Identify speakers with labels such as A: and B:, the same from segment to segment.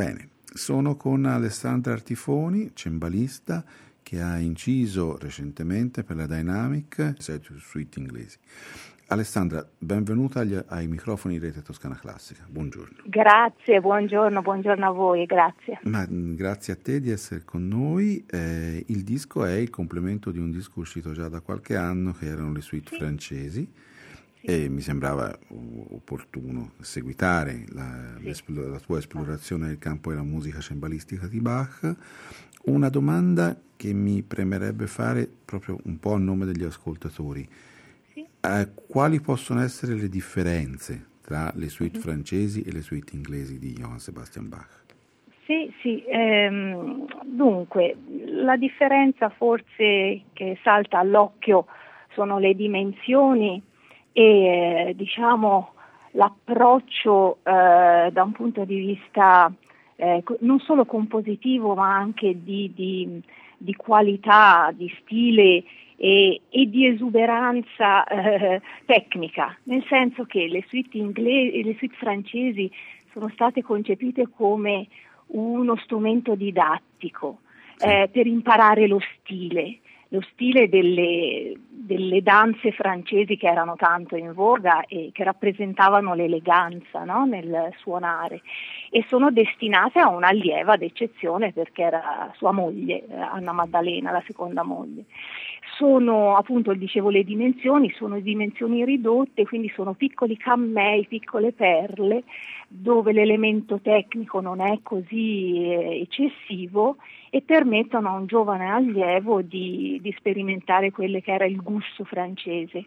A: Bene, sono con Alessandra Artifoni, cembalista, che ha inciso recentemente per la Dynamic suite inglesi. Alessandra, benvenuta agli, ai microfoni di Rete Toscana Classica. Buongiorno.
B: Grazie, buongiorno, buongiorno a voi, grazie.
A: Ma, grazie a te di essere con noi. Eh, il disco è il complemento di un disco uscito già da qualche anno, che erano le suite sì. francesi. Sì. E mi sembrava opportuno seguitare la, sì. la tua esplorazione nel campo della musica cembalistica di Bach. Una domanda che mi premerebbe fare proprio un po' a nome degli ascoltatori eh, quali possono essere le differenze tra le suite mm-hmm. francesi e le suite inglesi di Johann Sebastian Bach?
B: Sì, sì, ehm, dunque la differenza forse che salta all'occhio sono le dimensioni e diciamo l'approccio eh, da un punto di vista eh, non solo compositivo ma anche di, di, di qualità, di stile e, e di esuberanza eh, tecnica, nel senso che le suite, inglesi, le suite francesi sono state concepite come uno strumento didattico eh, per imparare lo stile, lo stile delle, delle, danze francesi che erano tanto in voga e che rappresentavano l'eleganza no? nel suonare e sono destinate a un'allieva d'eccezione perché era sua moglie, eh, Anna Maddalena, la seconda moglie sono appunto, dicevo, le dimensioni, sono dimensioni ridotte, quindi sono piccoli cammei, piccole perle, dove l'elemento tecnico non è così eh, eccessivo e permettono a un giovane allievo di, di sperimentare quello che era il gusto francese.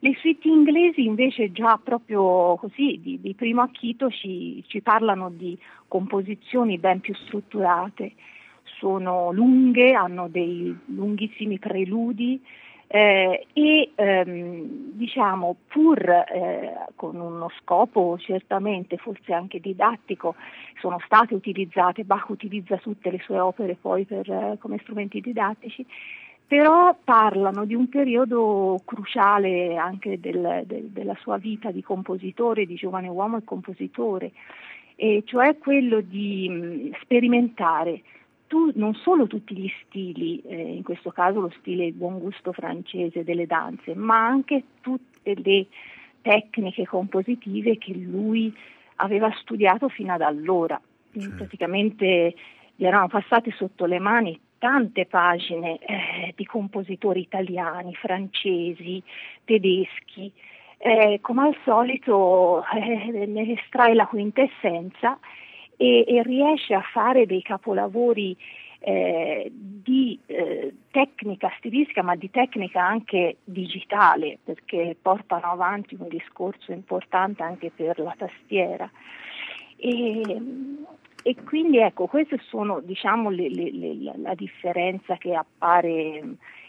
B: Le suite inglesi invece già proprio così di, di primo acchito ci, ci parlano di composizioni ben più strutturate sono lunghe, hanno dei lunghissimi preludi eh, e ehm, diciamo pur eh, con uno scopo certamente forse anche didattico sono state utilizzate, Bach utilizza tutte le sue opere poi per, eh, come strumenti didattici, però parlano di un periodo cruciale anche del, del, della sua vita di compositore, di giovane uomo e compositore, e cioè quello di mh, sperimentare tu, non solo tutti gli stili, eh, in questo caso lo stile il buon gusto francese delle danze, ma anche tutte le tecniche compositive che lui aveva studiato fino ad allora. Certo. Praticamente gli erano passate sotto le mani tante pagine eh, di compositori italiani, francesi, tedeschi. Eh, come al solito eh, ne estrae la quintessenza e, e riesce a fare dei capolavori eh, di eh, tecnica stilistica ma di tecnica anche digitale perché portano avanti un discorso importante anche per la tastiera. E, e quindi ecco, queste sono diciamo le, le, le, la differenza che appare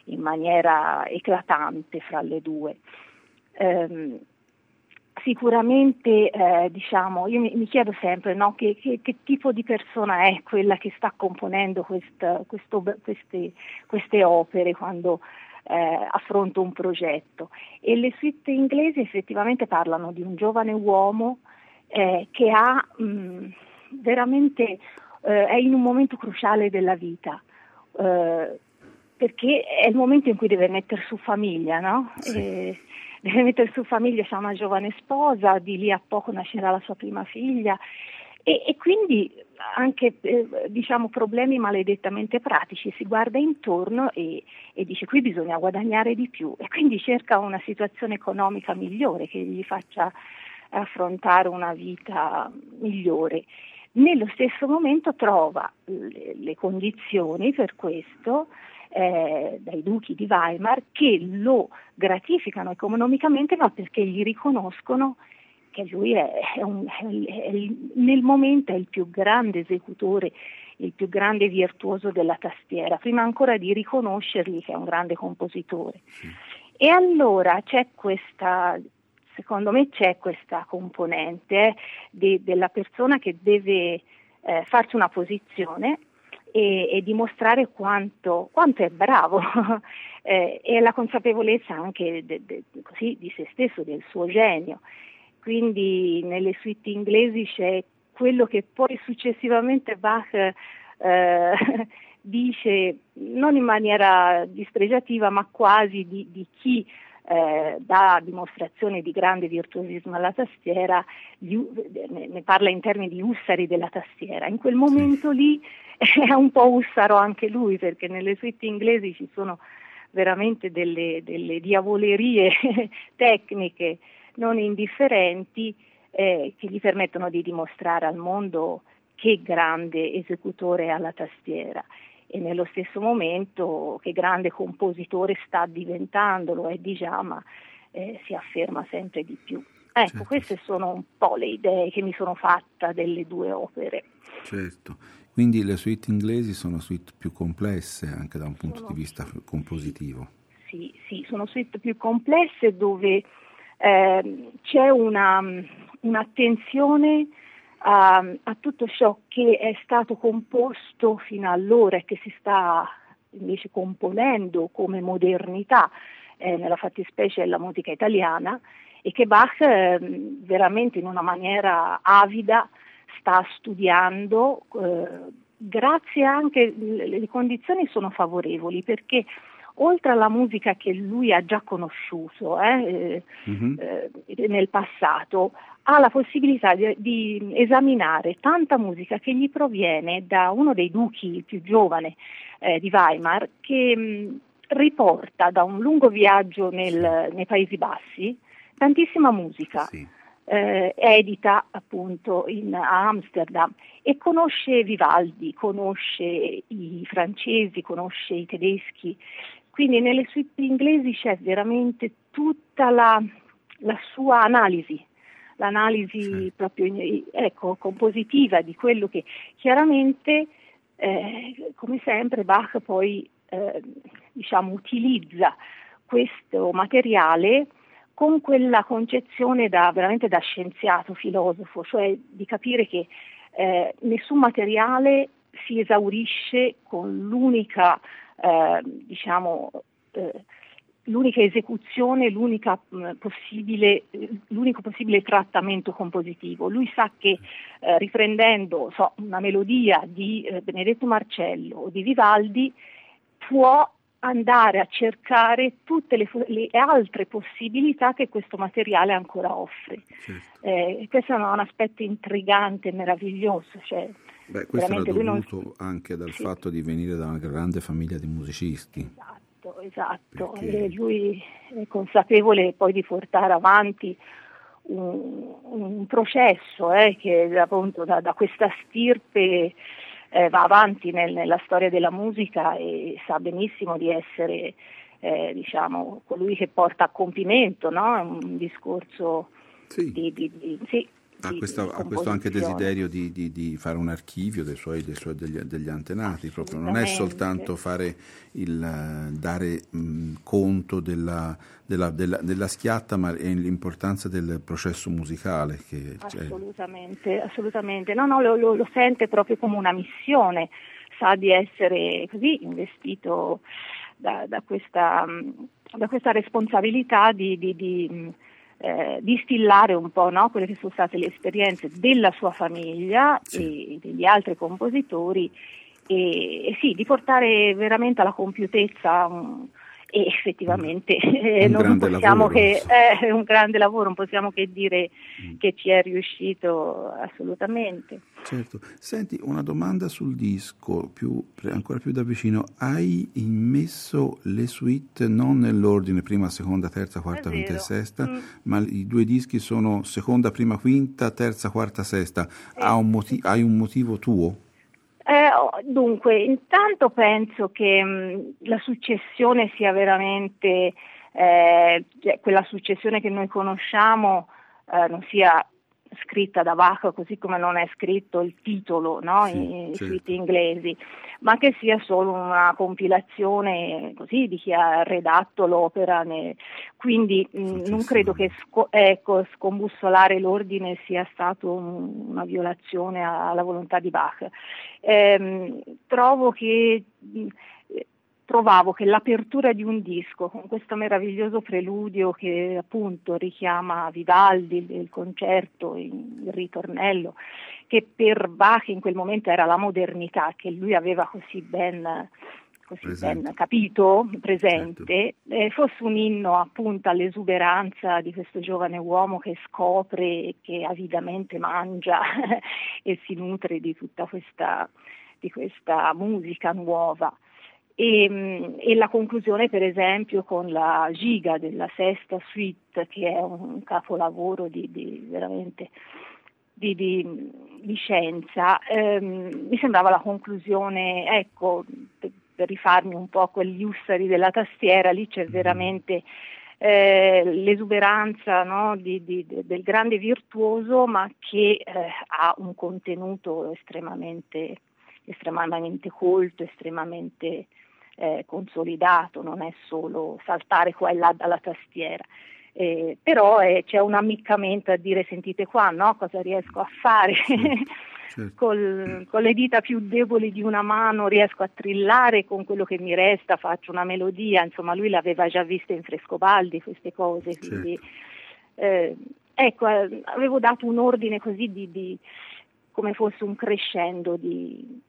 B: in maniera eclatante fra le due. Um, Sicuramente, eh, diciamo, io mi, mi, chiedo sempre no, che, che, che, tipo di persona è quella che sta componendo questa, questo, queste, queste, opere quando eh, affronto un progetto. E le suite inglesi effettivamente parlano di un giovane uomo eh, che ha mh, veramente eh, è in un momento cruciale della vita eh, perché è il momento in cui deve mettere su famiglia, no? Sì deve mettere su famiglia, ha una giovane sposa, di lì a poco nascerà la sua prima figlia e, e quindi anche eh, diciamo, problemi maledettamente pratici, si guarda intorno e, e, dice qui bisogna guadagnare di più e quindi cerca una situazione economica migliore che gli faccia affrontare una vita migliore. Nello stesso momento trova le, le condizioni per questo eh, dai duchi di Weimar che lo gratificano economicamente ma perché gli riconoscono che lui è, è un, è, nel momento è il più grande esecutore, il più grande virtuoso della tastiera, prima ancora di riconoscergli che è un grande compositore. Sì. E allora c'è questa, secondo me c'è questa componente de, della persona che deve eh, farsi una posizione e, e dimostrare quanto, quanto, è bravo eh, e la consapevolezza anche de, de, così, di se stesso, del suo genio. Quindi nelle suite inglesi c'è quello che poi successivamente Bach eh, dice, non in maniera dispregiativa, ma quasi di, di chi eh, dà dimostrazione di grande virtuosismo alla tastiera, gli, ne, parla in termini di ussari della tastiera. In quel momento lì è un po' ussaro anche lui, perché nelle suite inglesi ci sono veramente delle, delle diavolerie tecniche non indifferenti eh, che gli permettono di dimostrare al mondo che grande esecutore alla tastiera e nello stesso momento che grande compositore sta diventando, lo è di già, ma eh, si afferma sempre di più. Ecco, certo. queste sono un po' le idee che mi sono fatta delle due opere.
A: Certo, quindi le suite inglesi sono suite più complesse anche da un punto sono, di vista compositivo.
B: Sì, sì, sono suite più complesse dove eh, c'è una, un'attenzione a, a, tutto ciò che è stato composto fino allora e che si sta invece componendo come modernità, eh, nella fattispecie della musica italiana, e che Bach eh, veramente in una maniera avida sta studiando, eh, grazie anche, le condizioni sono favorevoli perché oltre alla musica che lui ha già conosciuto eh, mm-hmm. eh, nel passato, ha la possibilità di, di, esaminare tanta musica che gli proviene da uno dei duchi, il più giovane eh, di Weimar, che mh, mm, riporta da un lungo viaggio nel, nei Paesi Bassi tantissima musica. Sì. Eh, edita appunto in, a Amsterdam e conosce Vivaldi, conosce i francesi, conosce i tedeschi quindi nelle suite inglesi c'è veramente tutta la, la sua analisi, l'analisi sì. proprio ecco, compositiva di quello che chiaramente, eh, come sempre, Bach poi eh, diciamo, utilizza questo materiale con quella concezione da, veramente da scienziato, filosofo, cioè di capire che eh, nessun materiale si esaurisce con l'unica eh, diciamo, eh, l'unica esecuzione, l'unica, mh, possibile, l'unico possibile trattamento compositivo. Lui sa che eh, riprendendo so, una melodia di eh, Benedetto Marcello o di Vivaldi può andare a cercare tutte le, le, altre possibilità che questo materiale ancora offre. Certo. Eh, questo è un aspetto intrigante meraviglioso. Cioè,
A: Beh, questo era dovuto non... anche dal sì. fatto di venire da una grande famiglia di musicisti.
B: Esatto, esatto. Perché... Lui è consapevole poi di portare avanti un, un processo eh, che appunto da, da questa stirpe eh, va avanti nel, nella storia della musica e sa benissimo di essere eh, diciamo, colui che porta a compimento no? un discorso
A: sì. di, di, di sì, ha questo, ha questo, anche desiderio di, di, di, fare un archivio dei suoi, dei suoi degli, degli, antenati, proprio. non è soltanto fare il, dare mh, conto della, della, della, della, schiatta, ma è l'importanza del processo musicale. Che,
B: assolutamente, assolutamente. No, no, lo, lo, lo, sente proprio come una missione, sa di essere così investito da, da, questa, da questa, responsabilità di, di eh, distillare un po' no, quelle che sono state le esperienze della sua famiglia sì. e degli altri compositori e, e, sì, di portare veramente alla compiutezza un, e effettivamente eh, non possiamo lavoro, che è eh, un grande lavoro, non possiamo che dire mm. che ci è riuscito assolutamente.
A: Certo, senti una domanda sul disco, più, ancora più da vicino, hai immesso le suite non nell'ordine prima, seconda, terza, quarta, quinta e sesta, mm. ma i due dischi sono seconda, prima, quinta, terza, quarta, sesta, sì. un motiv- hai un motivo tuo?
B: Eh, oh, dunque, intanto penso che mh, la successione sia veramente eh, cioè, quella successione che noi conosciamo eh, non sia scritta da Bach così come non è scritto il titolo no? sì, in certo. suite inglesi, ma che sia solo una compilazione così di chi ha redatto l'opera. Ne... Quindi mh, non credo che sco- ecco, scombussolare l'ordine sia stato un, una violazione alla volontà di Bach. Ehm, trovo che trovavo che l'apertura di un disco con questo meraviglioso preludio che appunto richiama Vivaldi, il concerto, il ritornello, che per Bach in quel momento era la modernità che lui aveva così ben, così ben capito, presente, certo. eh, fosse un inno appunto all'esuberanza di questo giovane uomo che scopre e che avidamente mangia e si nutre di tutta questa, di questa musica nuova. E, mm, e, la conclusione per esempio con la giga della sesta suite che è un capolavoro di, di veramente di, di, di scienza ehm, mi sembrava la conclusione ecco per, per, rifarmi un po' quegli ussari della tastiera lì c'è mm-hmm. veramente eh, l'esuberanza no, di, di, del grande virtuoso ma che eh, ha un contenuto estremamente, estremamente colto, estremamente eh, consolidato, non è solo saltare qua e là dalla tastiera. Eh, però eh, c'è un ammiccamento a dire sentite qua, no? cosa riesco a fare? Certo. Col, con le dita più deboli di una mano riesco a trillare con quello che mi resta, faccio una melodia, insomma lui l'aveva già vista in Frescobaldi queste cose, quindi certo. eh, ecco, avevo dato un ordine così di, di, come fosse un crescendo di,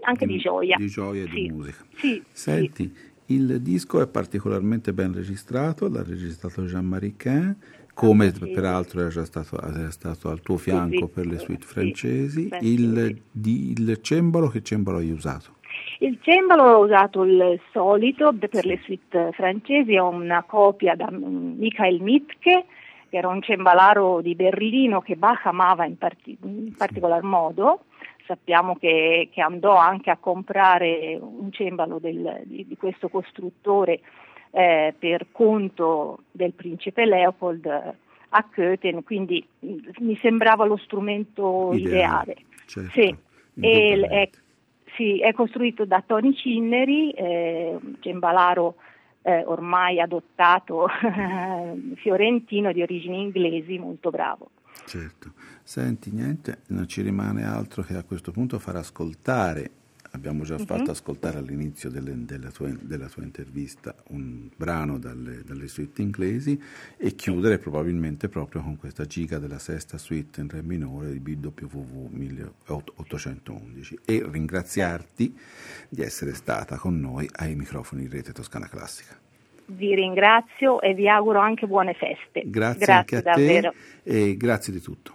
B: anche di, di gioia.
A: Di gioia e sì. di musica.
B: Sì,
A: Senti, sì. il disco è particolarmente ben registrato, l'ha registrato Jean-Marie Quin, come sì. peraltro era già stato, era stato, al tuo fianco per le suite francesi. Il, di, il cembalo, che cembalo hai usato?
B: Il cembalo ho usato il solito per le suite francesi, ho una copia da Michael Mitke, che era un cembalaro di Berlino che Bach amava in, parti, in particolar modo sappiamo che, che, andò anche a comprare un cembalo del, di, di, questo costruttore eh, per conto del principe Leopold a Köthen, quindi mm, mi sembrava lo strumento ideale. ideale.
A: Certo, sì.
B: è, sì, è, costruito da Tony Cinneri, eh, cembalaro eh, ormai adottato fiorentino di origini inglesi, molto bravo.
A: Certo. Senti, niente, non ci rimane altro che a questo punto far ascoltare, abbiamo già uh-huh. fatto ascoltare all'inizio delle, della, tua, della, tua, intervista un brano dalle, dalle, suite inglesi e chiudere probabilmente proprio con questa giga della sesta suite in re minore di BWV 1811 e ringraziarti di essere stata con noi ai microfoni di Rete Toscana Classica
B: vi ringrazio e vi auguro anche buone feste.
A: Grazie, grazie anche a davvero. te e grazie di tutto.